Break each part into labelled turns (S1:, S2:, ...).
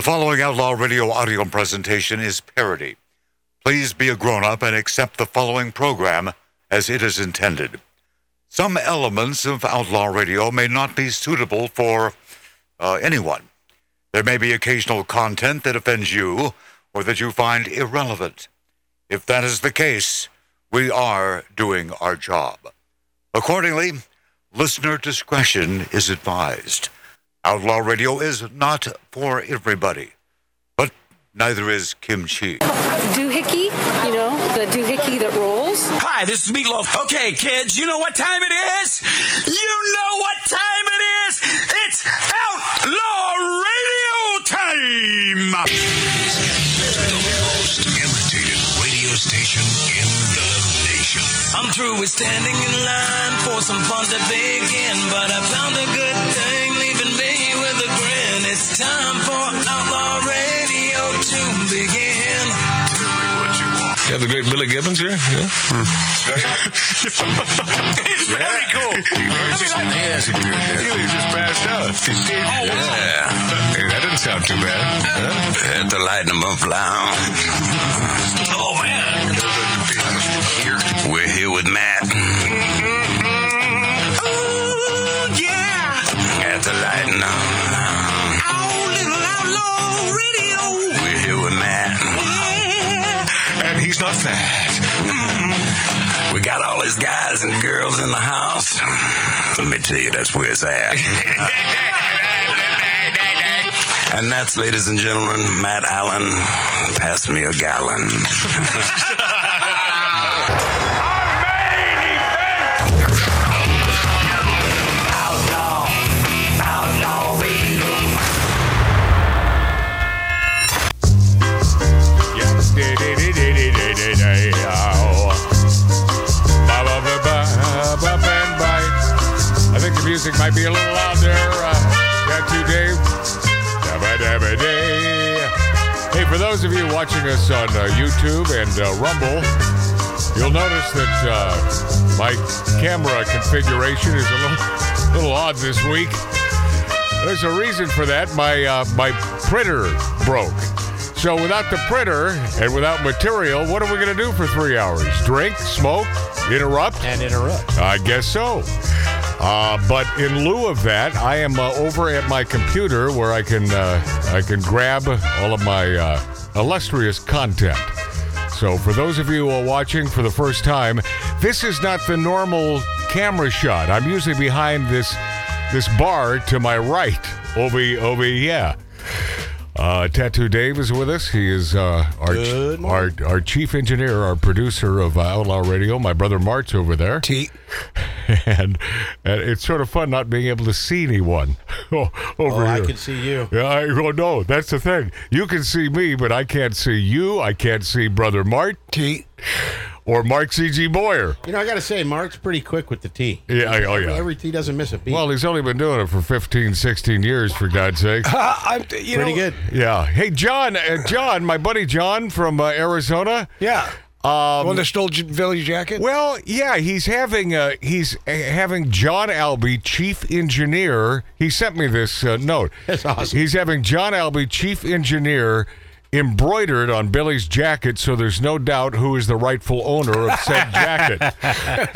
S1: The following Outlaw Radio audio presentation is parody. Please be a grown up and accept the following program as it is intended. Some elements of Outlaw Radio may not be suitable for uh, anyone. There may be occasional content that offends you or that you find irrelevant. If that is the case, we are doing our job. Accordingly, listener discretion is advised. Outlaw Radio is not for everybody, but neither is kimchi.
S2: doohickey, you know, the doohickey that rolls.
S3: Hi, this is Meatloaf. Okay, kids, you know what time it is? You know what time it is? It's Outlaw Radio time!
S4: The most imitated radio station in the nation.
S3: I'm through with standing in line for some fun to begin, but I found a good thing It's time for Outlaw Radio to begin.
S4: You have the great Billy Gibbons here? Yeah.
S3: It's very cool.
S4: Yes, he just passed out. Yeah. Hey, that didn't sound too bad.
S3: Had to lighten them up loud. Oh, man. We're here with Matt. Oh, yeah. Had to lighten
S4: He's. Mm-hmm.
S3: We got all his guys and girls in the house. Let me tell you, that's where it's at. and that's, ladies and gentlemen, Matt Allen. Pass me a gallon.
S5: I think the music might be a little loud there. Uh, Dave. Hey, for those of you watching us on uh, YouTube and uh, Rumble, you'll notice that uh, my camera configuration is a little, little odd this week. There's a reason for that. My uh, my printer broke. So without the printer and without material, what are we going to do for three hours? Drink, smoke, interrupt?
S6: and interrupt.
S5: I guess so. Uh, but in lieu of that, I am uh, over at my computer where I can uh, I can grab all of my uh, illustrious content. So for those of you who are watching for the first time, this is not the normal camera shot. I'm usually behind this this bar to my right. Over over yeah. Uh, Tattoo Dave is with us. He is uh, our,
S6: Good
S5: our our chief engineer, our producer of uh, Outlaw Radio. My brother Mart's over there
S6: T.
S5: and, and it's sort of fun not being able to see anyone over
S6: Oh,
S5: here.
S6: I can see you.
S5: Yeah, I well, no, that's the thing. You can see me, but I can't see you. I can't see brother Mart
S6: T.
S5: or Mark C.G. Boyer.
S6: You know, I got to say, Mark's pretty quick with the T.
S5: Yeah, I- oh
S6: Every,
S5: yeah.
S6: every T doesn't miss a beat.
S5: Well, he's only been doing it for 15, 16 years, for God's sake.
S7: I'm, you
S6: pretty
S7: know,
S6: good.
S5: Yeah. Hey, John, uh, John, my buddy John from uh, Arizona.
S7: Yeah.
S5: Um,
S7: One that stole J- Village jacket.
S5: Well, yeah, he's having uh, he's uh, having John Albee, chief engineer. He sent me this uh, note.
S6: That's awesome.
S5: He's having John Albee, chief engineer, embroidered on Billy's jacket, so there's no doubt who is the rightful owner of said jacket.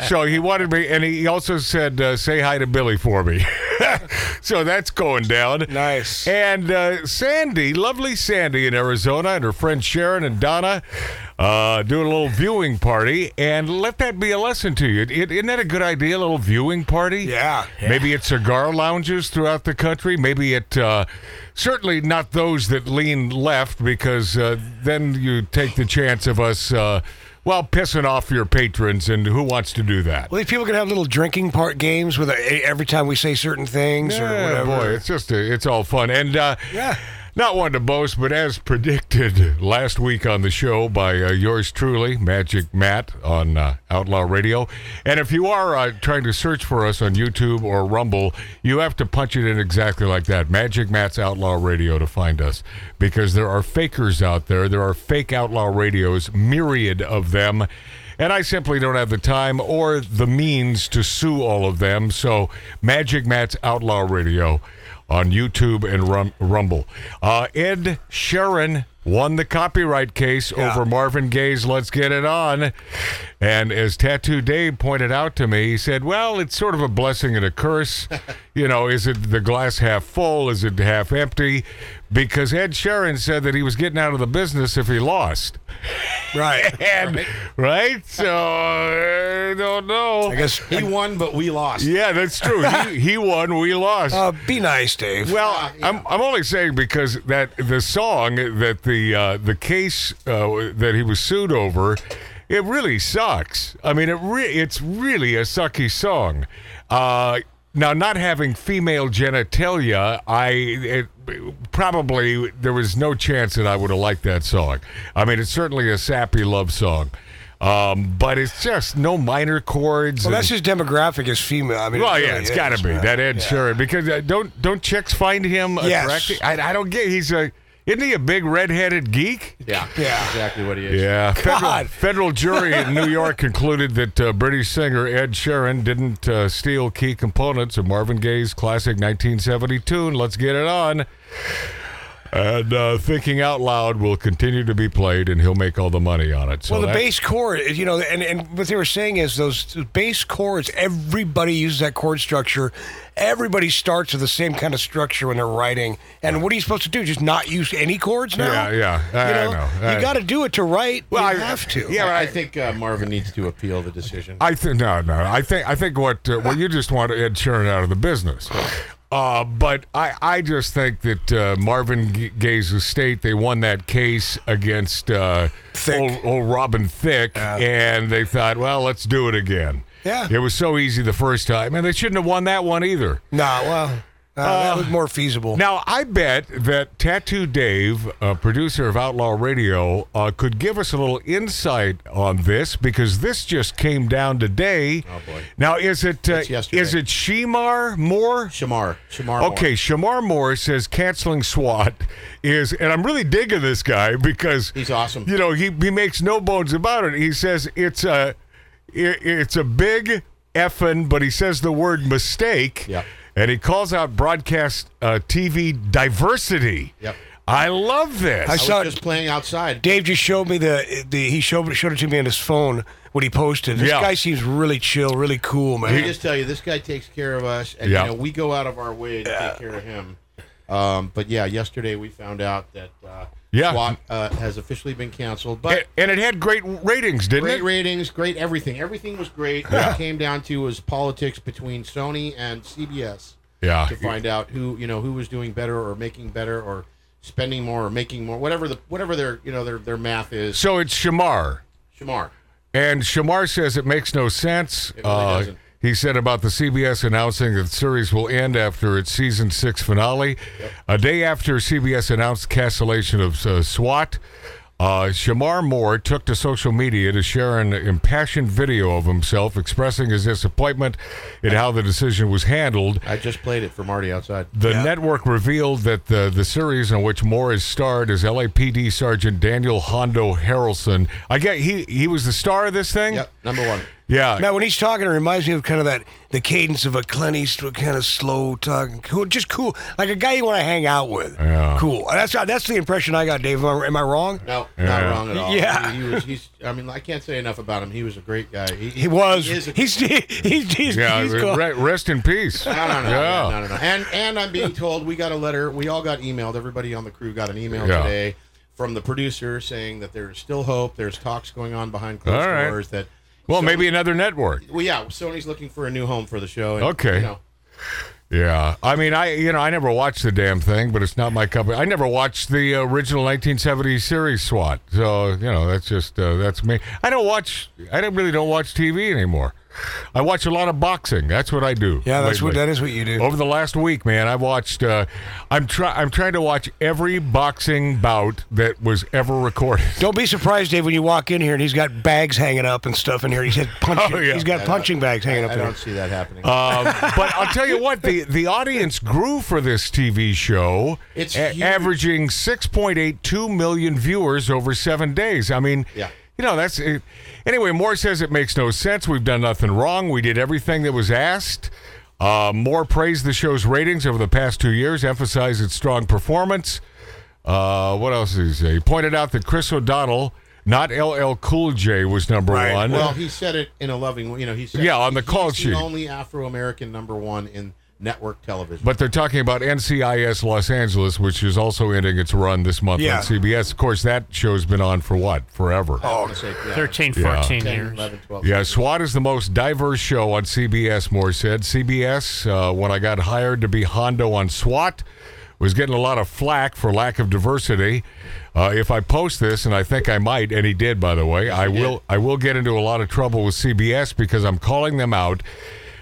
S5: so he wanted me, and he also said, uh, "Say hi to Billy for me." so that's going down.
S7: Nice.
S5: And uh, Sandy, lovely Sandy in Arizona, and her friend Sharon and Donna uh, doing a little viewing party. And let that be a lesson to you. It, isn't that a good idea? A little viewing party?
S7: Yeah.
S5: Maybe at cigar lounges throughout the country. Maybe at uh, certainly not those that lean left, because uh, then you take the chance of us. Uh, well, pissing off your patrons, and who wants to do that?
S7: Well, these people can have little drinking part games with a, every time we say certain things or
S5: Yeah,
S7: whatever.
S5: boy, it's just a, it's all fun. And uh,
S7: Yeah.
S5: Not one to boast, but as predicted last week on the show by uh, yours truly, Magic Matt on uh, Outlaw Radio. And if you are uh, trying to search for us on YouTube or Rumble, you have to punch it in exactly like that, Magic Matt's Outlaw Radio, to find us, because there are fakers out there. There are fake Outlaw Radios, myriad of them. And I simply don't have the time or the means to sue all of them. So, Magic Matt's Outlaw Radio on YouTube and Rum- Rumble. Uh, Ed Sheeran won the copyright case
S7: Yeah.
S5: over Marvin Gaye's Let's Get It On. And as Tattoo Dave pointed out to me, he said, Well, it's sort of a blessing and a curse. you know, is it the glass half full? Is it half empty? Because Ed Sheeran said that he was getting out of the business if he lost.
S7: Right.
S5: And, right? So, I don't know.
S7: I guess.
S6: He won, but we lost.
S5: Yeah, that's true. he, he won, we lost.
S7: Uh, be nice, Dave.
S5: Well, I'm, I'm only saying because that the song that the uh, the case uh, that he was sued over, it really sucks. I mean, it re- it's really a sucky song. Uh, now, not having female genitalia, I it, probably there was no chance that I would have liked that song. I mean, it's certainly a sappy love song. Um, but it's just no minor chords.
S7: well,
S5: and-
S7: that's his demographic is female. I mean,
S5: well,
S7: it
S5: yeah, it's got to be
S7: man.
S5: that Ed Sheeran because uh, don't don't chicks find him
S7: Yes.
S5: attractive? I, I don't get. He's a isn't he a big redheaded geek?
S6: Yeah,
S7: Yeah.
S6: exactly what he is.
S5: Yeah, federal,
S7: God.
S5: federal jury in New York concluded that uh, British singer Ed Sheeran didn't uh, steal key components of Marvin Gaye's classic 1970 tune "Let's Get It On." And uh, thinking out loud will continue to be played, and he'll make all the money on it. So
S7: well, the
S5: that-
S7: bass chord, you know, and, and what they were saying is those bass chords, everybody uses that chord structure. Everybody starts with the same kind of structure when they're writing. And what are you supposed to do? Just not use any chords now?
S5: Yeah, yeah, I-
S7: you
S5: I
S7: know,
S5: know. I-
S7: you got to do it to write.
S5: Well,
S7: you
S5: I-
S7: have to.
S5: yeah,
S6: I,
S5: I-
S6: I think uh, Marvin needs to appeal the decision.
S5: I think no, no. I think I think what uh, well, you just want to Ed Sheeran out of the business. Uh, but I, I just think that uh, Marvin Gaye's estate they won that case against uh, Old, old Robin Thicke, and they thought, well, let's do it again.
S7: Yeah.
S5: it was so easy the first time, and they shouldn't have won that one either.
S7: Nah, well, uh, that was more feasible.
S5: Now, I bet that Tattoo Dave, uh, producer of Outlaw Radio, uh, could give us a little insight on this because this just came down today. Oh
S6: boy.
S5: Now, is it uh,
S6: yesterday.
S5: is it Shemar Moore?
S6: Shamar, Shamar.
S5: Okay, Shamar Moore says canceling SWAT is, and I'm really digging this guy because
S6: He's awesome.
S5: You know, he he makes no bones about it. He says it's a it, it's a big effing, but he says the word mistake.
S6: Yep.
S5: And he calls out broadcast uh, TV diversity.
S6: Yep.
S5: I love this.
S7: I
S6: I
S7: saw
S6: was just playing outside.
S7: Dave just showed me the the he showed showed it to me on his phone what he posted. This
S5: Yeah.
S7: guy seems really chill, really cool, man.
S6: Let me just tell you, this guy takes care of us, and
S5: Yeah.
S6: you know we go out of our way to take care of him. Um, but yeah, yesterday we found out that uh,
S5: Yeah.
S6: SWAT uh, has officially been canceled. But
S5: and, and it had great ratings, didn't
S6: great
S5: it?
S6: Great ratings, great everything. Everything was great. What it came down to was politics between Sony and CBS
S5: yeah.
S6: to find out who you know who was doing better or making better or spending more or making more, whatever the whatever their you know their their math is.
S5: So it's Shamar.
S6: Shamar.
S5: And Shamar says it makes no sense.
S6: It really
S5: Uh,
S6: doesn't.
S5: He said about the CBS announcing that the series will end after its season six finale. A day after CBS announced cancellation of uh, SWAT, uh, Shamar Moore took to social media to share an impassioned video of himself expressing his disappointment in how the decision was handled.
S6: I just played it for Marty outside.
S5: The network revealed that the, the series in which Moore is starred is LAPD Sergeant Daniel Hondo Harrelson. I get he he was the star of this thing.
S6: Yep, number one.
S5: Yeah.
S7: Now, when he's talking, it reminds me of kind of that the cadence of a Clint Eastwood kind of slow talking, cool, just cool, like a guy you want to hang out with.
S5: Yeah.
S7: Cool. That's that's the impression I got, Dave. Am I, am I wrong?
S6: No,
S5: Yeah.
S6: not wrong at all.
S7: Yeah.
S6: he, he was. He's. I mean, I can't say enough about him. He was a great guy. He,
S7: He was.
S6: He is a,
S7: he's, he's he's
S5: Yeah,
S7: he's
S5: re-
S7: cool.
S5: re- rest in peace.
S6: No, no, no,
S5: Yeah.
S6: no, no, no. And and I'm being told we got a letter. We all got emailed. Everybody on the crew got an email
S5: Yeah.
S6: today from the producer saying that there's still hope. There's talks going on behind closed
S5: All right.
S6: doors. That
S5: Well,
S6: Sony-
S5: maybe another network.
S6: Well, yeah, Sony's looking for a new home for the show. And,
S5: Okay.
S6: You know,
S5: Yeah, I mean, I you know I never watched the damn thing, but it's not my cup. I never watched the original 1970s series SWAT, so you know that's just uh, that's me. I don't watch. I don't really don't watch TV anymore. I watch a lot of boxing. That's what I do.
S7: Yeah, that's what that is what you do.
S5: Over the last week, man, I've watched. Uh, I'm try. I'm trying to watch every boxing bout that was ever recorded.
S7: Don't be surprised, Dave, when you walk in here and he's got bags hanging up and stuff in here. He's had punching.
S5: Oh, yeah.
S7: He's got punching bags hanging up
S6: I
S7: there.
S6: don't see that happening.
S5: Um, but I'll tell you what, the, the audience grew for this TV show,
S6: It's
S5: a- averaging 6.82 million viewers over seven days. I mean,
S6: Yeah.
S5: You know, that's it. Anyway, Moore says it makes no sense. We've done nothing wrong. We did everything that was asked. Uh, Moore praised the show's ratings over the past two years, emphasized its strong performance. Uh, what else did he say? He pointed out that Chris O'Donnell, not LL Cool J, was number
S7: Right.
S5: one.
S6: Well, he said it in a loving way. You know, he said
S5: Yeah, on the call
S6: the
S5: sheet.
S6: only Afro American number one in network television.
S5: But they're talking about NCIS Los Angeles, which is also ending its run this month
S7: Yeah.
S5: on CBS. Of course, that show's been on for what? Forever.
S6: I wanna say, yeah,
S8: 13,
S5: Yeah.
S8: 14
S6: 10,
S8: years.
S6: 11, 12.
S5: Yeah, SWAT is the most diverse show on CBS, Moore said. CBS, uh, when I got hired to be Hondo on SWAT, was getting a lot of flack for lack of diversity. Uh, if I post this, and I think I might, and he did, by the way, I will. I will get into a lot of trouble with CBS because I'm calling them out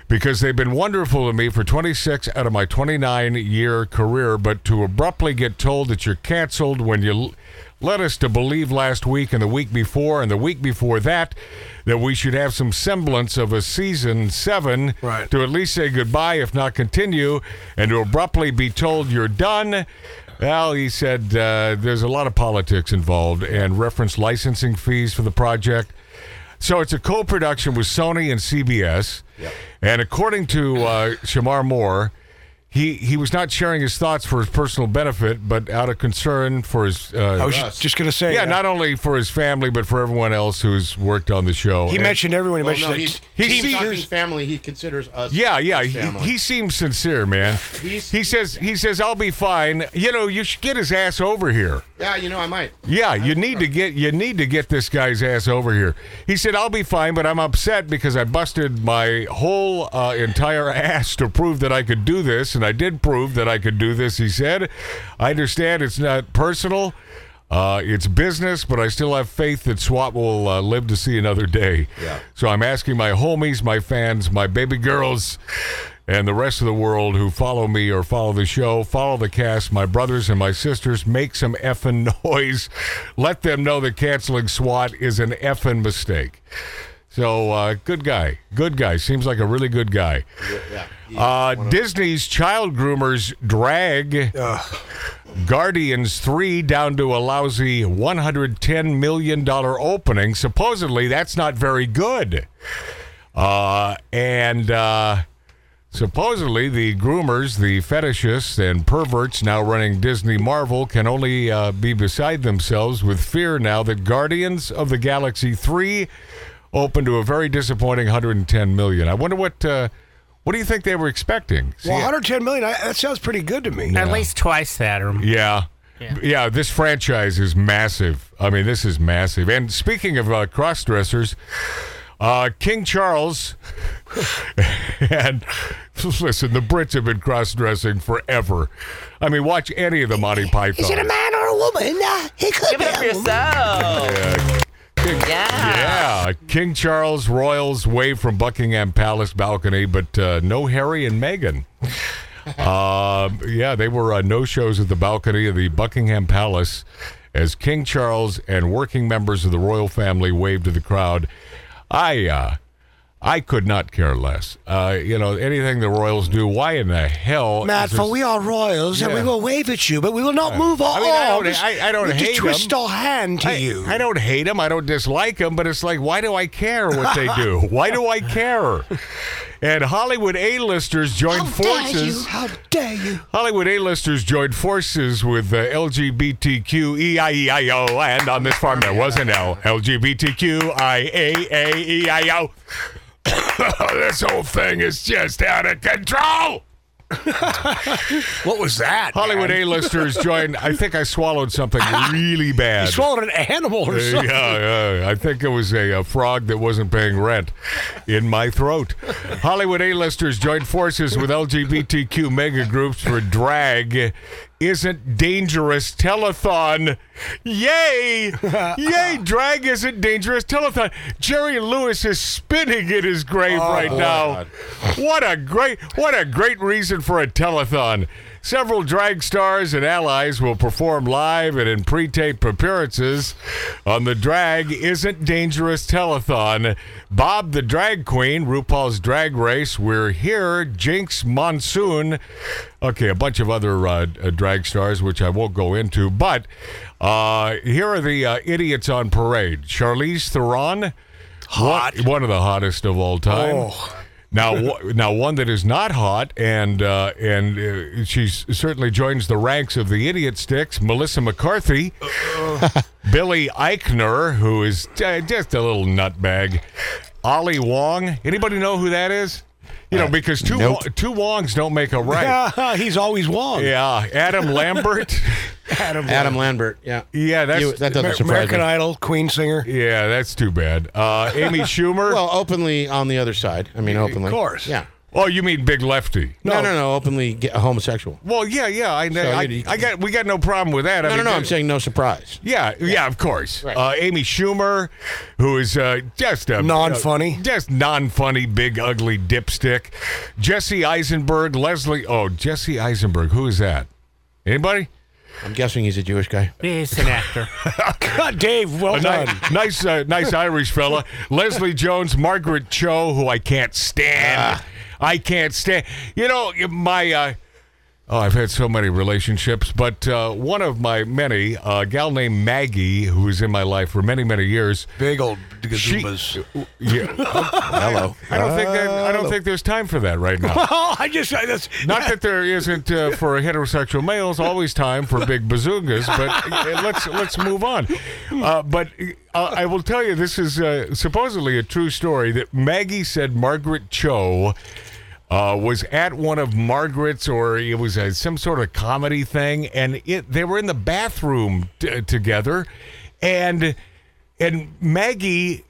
S5: because they've been wonderful to me for 26 out of my 29 year career, but to abruptly get told that you're canceled when you led us to believe last week and the week before and the week before that that we should have some semblance of a season seven
S7: Right.
S5: to at least say goodbye, if not continue, and to abruptly be told you're done. Well, he said uh, there's a lot of politics involved and referenced licensing fees for the project. So it's a co-production with Sony and CBS, and according to uh, Shamar Moore, he he was not sharing his thoughts for his personal benefit, but out of concern for his. Uh,
S7: I was
S6: us.
S7: just going to say.
S5: yeah,
S7: uh,
S5: not only for his family, but for everyone else who's worked on the show.
S7: He
S5: And-
S7: mentioned everyone. He
S6: Well,
S7: mentioned
S6: no,
S7: that
S6: he's,
S5: he
S6: he's
S5: sees-
S6: family. He considers us.
S5: Yeah, yeah.
S6: his
S5: He,
S6: family.
S5: he seems sincere, man.
S6: He's-
S5: he says he says I'll be fine. You know, you should get his ass over here.
S6: Yeah, you know, I might.
S5: Yeah, you need to get you need to get this guy's ass over here. He said I'll be fine, but I'm upset because I busted my whole uh, entire ass to prove that I could do this, and I did prove that I could do this. He said, "I understand it's not personal." Uh, it's business, but I still have faith that SWAT will uh, live to see another day.
S6: Yeah.
S5: So I'm asking my homies, my fans, my baby girls, and the rest of the world who follow me or follow the show, follow the cast, my brothers and my sisters, make some effing noise. Let them know that canceling SWAT is an effing mistake. So, uh, good guy. Good guy. Seems like a really good guy.
S6: Yeah. He-
S5: Uh, Disney's child groomers drag Guardians 3 down to a lousy $110 million opening. Supposedly, that's not very good. Uh, and uh, supposedly, the groomers, the fetishists, and perverts now running Disney Marvel can only uh, be beside themselves with fear now that Guardians of the Galaxy 3 opened to a very disappointing 110 million. I wonder what. Uh, what do you think they were expecting? See,
S7: Well, 110 million. I, that sounds pretty good to me.
S8: At least twice that. Or,
S5: Yeah.
S8: Yeah.
S5: yeah. this franchise is massive. I mean, this is massive. And speaking of uh, cross dressers, uh, King Charles, and listen, the Brits have been cross dressing forever. I mean, watch any of the Monty Python.
S7: Is it a man or a woman? Uh, he could
S9: Give
S7: be
S9: it up
S7: a
S9: yourself.
S5: Yeah. King-
S9: Yeah.
S5: Yeah, King Charles royals wave from Buckingham Palace balcony, but uh, no Harry and Meghan. Um yeah, they were uh, no shows at the balcony of the Buckingham Palace as King Charles and working members of the royal family waved to the crowd. I uh, I could not care less. Uh, you know, anything the royals do, why in the hell?
S7: Matt, for we are royals, and we will wave at you, but we will not move our
S5: I mean, I don't-. I- I don't hate
S7: just twist our hand to
S5: I,
S7: you.
S5: I don't hate them. I don't dislike them, but it's like, why do I care what they do? why do I care? And Hollywood A-listers joined
S7: How dare you?
S5: forces.
S7: How dare you?
S5: Hollywood A-listers joined forces with uh, LGBTQ EIEIO, and on this farm there was an L. LGBTQ IAAEIO. this whole thing is just out of control.
S7: What was that?
S5: Hollywood? A-listers joined. I think I swallowed something really bad.
S7: You swallowed an animal or
S5: Uh,
S7: something.
S5: yeah, yeah, I think it was a, a frog that wasn't paying rent in my throat. Hollywood A-listers joined forces with LGBTQ mega groups for drag isn't dangerous telethon. Yay! Yay! Drag isn't dangerous telethon. Jerry Lewis is spinning in his grave oh, right now. What a great what a great reason for a telethon. Several drag stars and allies will perform live and in pre-taped appearances on the Drag Isn't Dangerous telethon. Bob the Drag Queen, RuPaul's Drag Race, We're Here, Jinkx Monsoon. Okay, a bunch of other uh, uh, drag stars, which I won't go into. But uh, here are the uh, idiots on parade. Charlize Theron,
S7: Hot.
S5: One, one of the hottest of all time.
S7: Oh.
S5: Now, w- now one that is not hot, and uh, and uh, she certainly joins the ranks of the idiot sticks. Melissa McCarthy, Billy Eichner, who is uh, just a little nutbag. Ali Wong. Anybody know who that is? You know, because two
S6: nope.
S5: Wo- two Wongs don't make a right.
S7: He's always Wong.
S5: Yeah, Adam Lambert.
S7: Adam,
S6: Adam Lambert. Yeah.
S5: Yeah, that's
S6: You- that doesn't
S7: Amer-
S6: surprise
S7: American
S6: me.
S7: Idol, Queen singer.
S5: yeah, that's too bad. Uh, Amy Schumer.
S6: Well, openly on the other side. I mean, openly.
S7: Of course.
S6: Yeah.
S5: Oh, you mean Big Lefty?
S6: No, no, no. Openly ge- homosexual.
S5: Well, yeah, yeah. I,
S6: So
S5: I,
S6: you-
S5: I got we got no problem with that. I
S6: No, no,
S5: mean,
S6: no.
S5: that-
S6: I'm saying no surprise.
S5: Yeah, yeah, of course.
S6: Right.
S5: Uh, Amy Schumer, who is uh, just a
S7: Non-funny.
S5: uh, just non-funny, big ugly dipstick. Jesse Eisenberg, Leslie. Oh, Jesse Eisenberg. Who is that? Anybody?
S6: I'm guessing he's a Jewish guy.
S8: He's an actor.
S7: God, Dave, well
S5: A
S7: done.
S5: nice, nice, uh, nice Irish fella. Leslie Jones, Margaret Cho, who I can't stand. I can't stand. You know, my. Uh, oh, I've had so many relationships, but uh, one of my many, a gal named Maggie, who was in my life for many, many years.
S7: Big old
S5: She,
S7: gazoomas.
S5: yeah,
S6: Hello.
S5: I don't think that, I don't think there's time for that right now.
S7: Oh, I just I, that's
S5: Not that there isn't uh, for heterosexual males always time for big bazookas, but uh, let's let's move on. Uh, but uh, I will tell you, this is uh, supposedly a true story that Maggie said Margaret Cho. Uh, was at one of Margaret's, or it was a, some sort of comedy thing, and it they were in the bathroom t- together, and and Maggie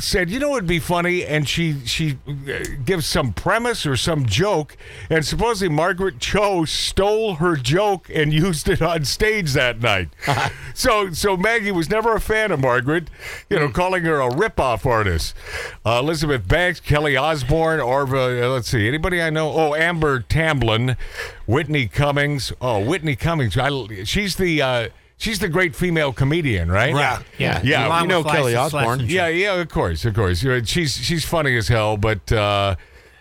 S5: said, "You know, it'd be funny," and she she uh, gives some premise or some joke, and supposedly Margaret Cho stole her joke and used it on stage that night. so so Maggie was never a fan of Margaret, you know, calling her a ripoff artist. Uh, Elizabeth Banks, Kelly Osbourne, Orva. Uh, let's see, anybody I know? Oh, Amber Tamblyn, Whitney Cummings. Oh, Whitney Cummings. I, she's the. Uh, She's the great female comedian, right?
S7: Yeah.
S8: Yeah,
S5: Yeah,
S8: Along
S6: you know Kelly
S8: License
S6: Osbourne.
S5: Yeah, yeah, of course, of course. She's she's funny as hell, but uh,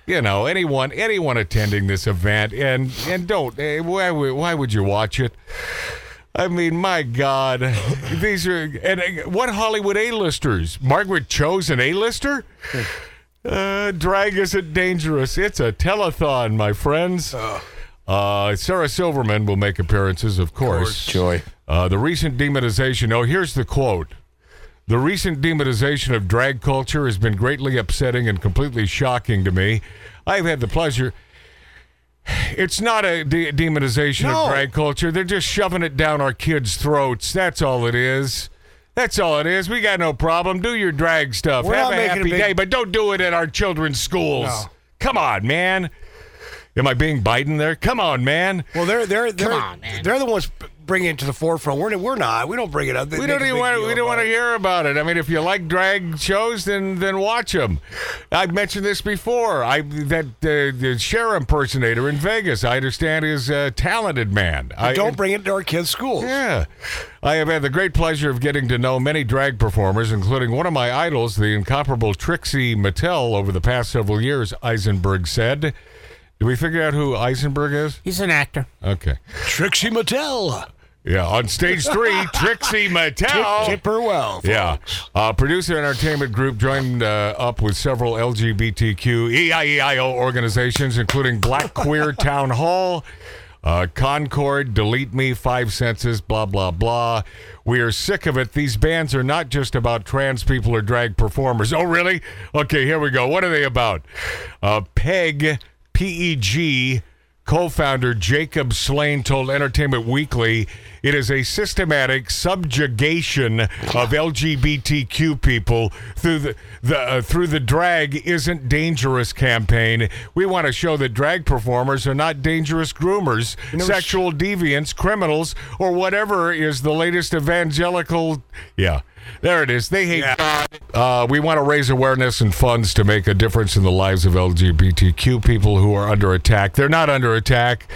S5: you know, anyone anyone attending this event and and don't eh, why would- why would you watch it? I mean, my God, these are and uh, what Hollywood A-listers? Margaret Cho's an A-lister. Uh, drag isn't dangerous. It's a telethon, my friends. Uh, Sarah Silverman will make appearances, of course.
S6: Joy.
S5: Uh, the recent demonization. Oh, here's the quote. The recent demonization of drag culture has been greatly upsetting and completely shocking to me. I've had the pleasure. It's not a de- demonization
S7: No.
S5: of drag culture. They're just shoving it down our kids' throats. That's all it is. That's all it is. We got no problem. Do your drag stuff.
S7: We're
S5: Have a
S7: making a
S5: happy
S7: big-
S5: day, but don't do it at our children's schools.
S7: No.
S5: Come on, man. Am I being Biden there? Come on, man.
S7: well, they're they're they're
S6: on, man.
S7: they're the ones bringing it to the forefront. We're we're not. We don't bring it up. They
S5: We don't even want. We don't want to hear about it. I mean, if you like drag shows, then then watch them. I've mentioned this before. I that uh, the Cher impersonator in Vegas. I understand is a talented man. I
S7: Don't bring it to our kids' schools.
S5: Yeah. I have had the great pleasure of getting to know many drag performers, including one of my idols, the incomparable Trixie Mattel, over the past several years, Eisenberg said. Did we figure out who Eisenberg is?
S8: He's an actor.
S5: Okay.
S7: Trixie Mattel.
S5: Yeah, on stage three, Trixie Mattel.
S7: Tip her well.
S5: Yeah. Uh, Producer Entertainment Group joined uh, up with several LGBTQ EIEIO organizations, including Black Queer Town Hall, uh, Concord, Delete Me, Five Senses, blah, blah, blah. We are sick of it. These bands are not just about trans people or drag performers. Oh, really? Okay, here we go. What are they about? Uh, PEG, co founder Jacob Slane told Entertainment Weekly it is a systematic subjugation of LGBTQ people through the, the uh, through the drag isn't dangerous campaign. We want to show that drag performers are not dangerous groomers, sexual deviants, criminals, or whatever is the latest evangelical. Yeah. There it is. They hate God. Uh, we want to raise awareness and funds to make a difference in the lives of LGBTQ people who are under attack. They're not under attack.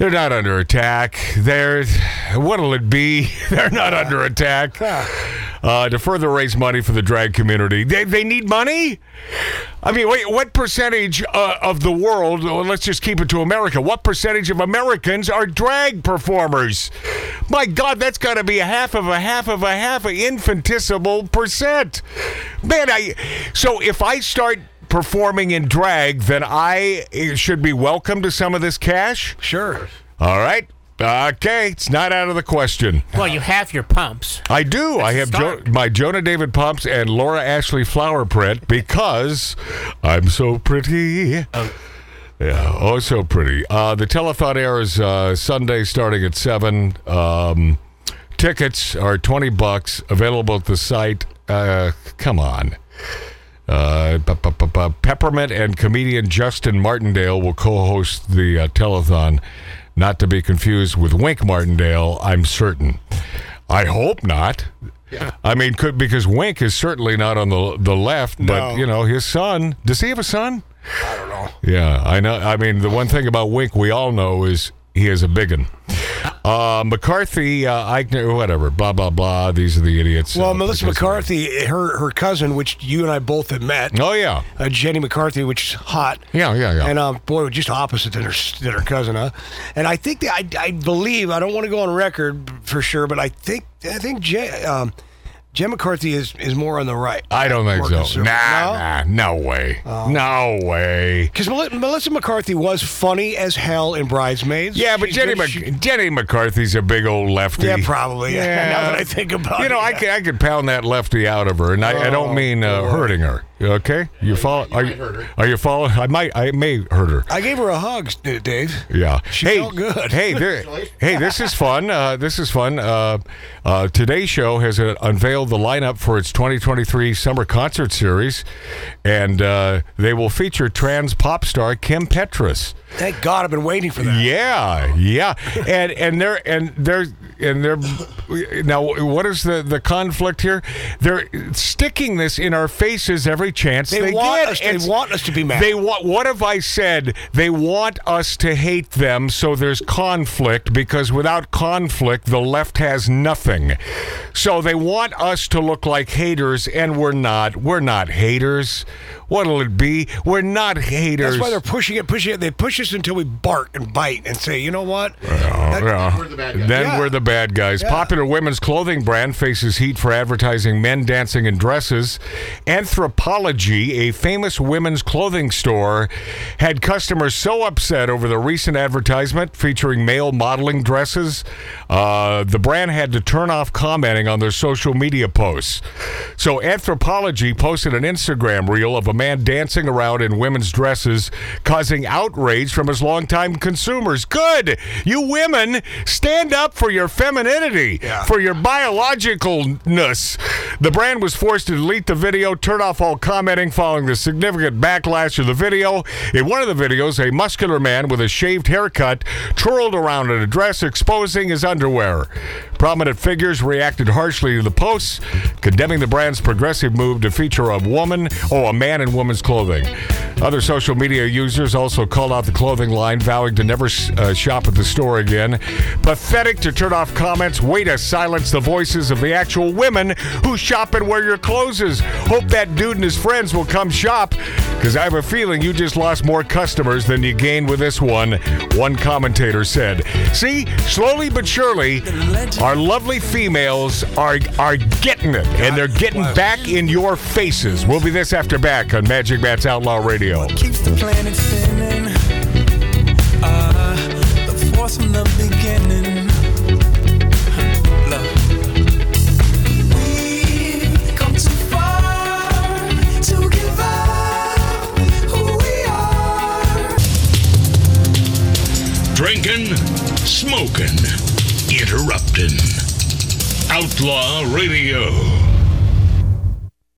S5: They're not under attack. They're what'll it be? They're not under attack. Uh, to further raise money for the drag community, they, they need money. I mean, wait, what percentage uh, of the world? well, Let's just keep it to America. What percentage of Americans are drag performers? My God, that's got to be a half of a half of a half, an infinitesimal percent. Man, I so if I start performing in drag, then I should be welcome to some of this cash.
S7: Sure.
S5: All right. Okay, it's not out of the question.
S8: Well, you have your pumps.
S5: I do. I have jo- my Jonah David pumps and Laura Ashley flower print because I'm so pretty. Yeah, oh, so pretty. Uh, the telethon airs uh, Sunday starting at 7. Um, tickets are 20 bucks, available at the site. Uh, come on. Uh, Peppermint and comedian Justin Martindale will co host the uh, telethon, not to be confused with Wink Martindale, I'm certain. I hope not. I mean, could because Wink is certainly not on the the left, but you know his son. Does he have a son? I don't know. Yeah, I know. I mean, the one thing about Wink we all know is he is a biggin. Uh, McCarthy, uh, Eichner, whatever, blah blah blah. These are the idiots.
S7: Well,
S5: uh,
S7: Melissa. McCarthy, her her cousin, which you and I both have met,
S5: Oh yeah,
S7: uh, Jenny McCarthy, which is hot.
S5: yeah, yeah, yeah.
S7: And um, boy, just opposite than her than her cousin, huh? And I think that I, I believe I don't want to go on record for sure, but I think I think Jen, um, Jen McCarthy is is more on the right.
S5: I don't think so.
S7: conservative.
S5: Nah,
S7: No?
S5: nah, no way, no way.
S7: Because Melissa McCarthy was funny as hell in Bridesmaids.
S5: Yeah, but
S7: She's
S5: Jenny,
S7: she-
S5: Jenny McCarthy's a big old lefty.
S7: yeah, probably. Yeah. now that I think about it.
S5: You know, I could I could pound that lefty out of her, and I, I don't
S7: Oh,
S5: mean uh, hurting her. Okay, you follow? Are you
S6: hurt her.
S5: are you following? I might I may hurt her.
S7: I gave her a hug, Dave.
S5: Yeah.
S7: She
S5: hey,
S7: felt good.
S5: Hey, there, hey, this is fun. Uh, this is fun. Uh, uh, today's show has uh, unveiled the lineup for its 2023 summer concert series, and uh, they will feature trans pop star Kim Petras.
S7: Thank God, I've been waiting for that.
S5: Yeah, yeah, and and they're and they're and they're now. What is the the conflict here? They're sticking this in our faces every chance
S7: They
S5: they,
S7: want
S5: get.
S7: us- they want us to be mad.
S5: They want. What have I said? They want us to hate them, so there's conflict because without conflict, the left has nothing. So they want us to look like haters, and we're not. We're not haters. What'll it be? We're not haters.
S7: That's why they're pushing it, pushing it. They push us until we bark and bite and say, you know what?
S5: Yeah.
S6: We're the bad guys.
S5: Then
S7: Yeah.
S5: we're the bad guys.
S7: Yeah.
S5: Popular women's clothing brand faces heat for advertising men dancing in dresses. Anthropologie, a famous women's clothing store, had customers so upset over the recent advertisement featuring male modeling dresses, uh, the brand had to turn off commenting on their social media posts. So, Anthropologie posted an Instagram reel of a man dancing around in women's dresses, causing outrage from his longtime consumers. Good! You women, stand up for your femininity,
S7: Yeah.
S5: for your biologicalness. The brand was forced to delete the video, turn off all commenting following the significant backlash of the video. In one of the videos, a muscular man with a shaved haircut twirled around in a dress, exposing his underwear. Prominent figures reacted harshly to the posts, condemning the brand's progressive move to feature a woman, oh, a man in woman's clothing. Other social media users also called out the clothing line, vowing to never uh, shop at the store again. Pathetic to turn off comments, way to silence the voices of the actual women who shop and wear your clothes. Hope that dude and his friends will come shop, because I have a feeling you just lost more customers than you gained with this one. One commentator said. See, slowly but surely, our lovely females are are getting it, and they're getting back in your faces. We'll be this after back on Magic Matt's Outlaw Radio.
S3: keeps the planet spinning. Uh, the force from the beginning. We've come too far to give up who we are.
S4: Drinking, smoking, interrupting. Outlaw Radio.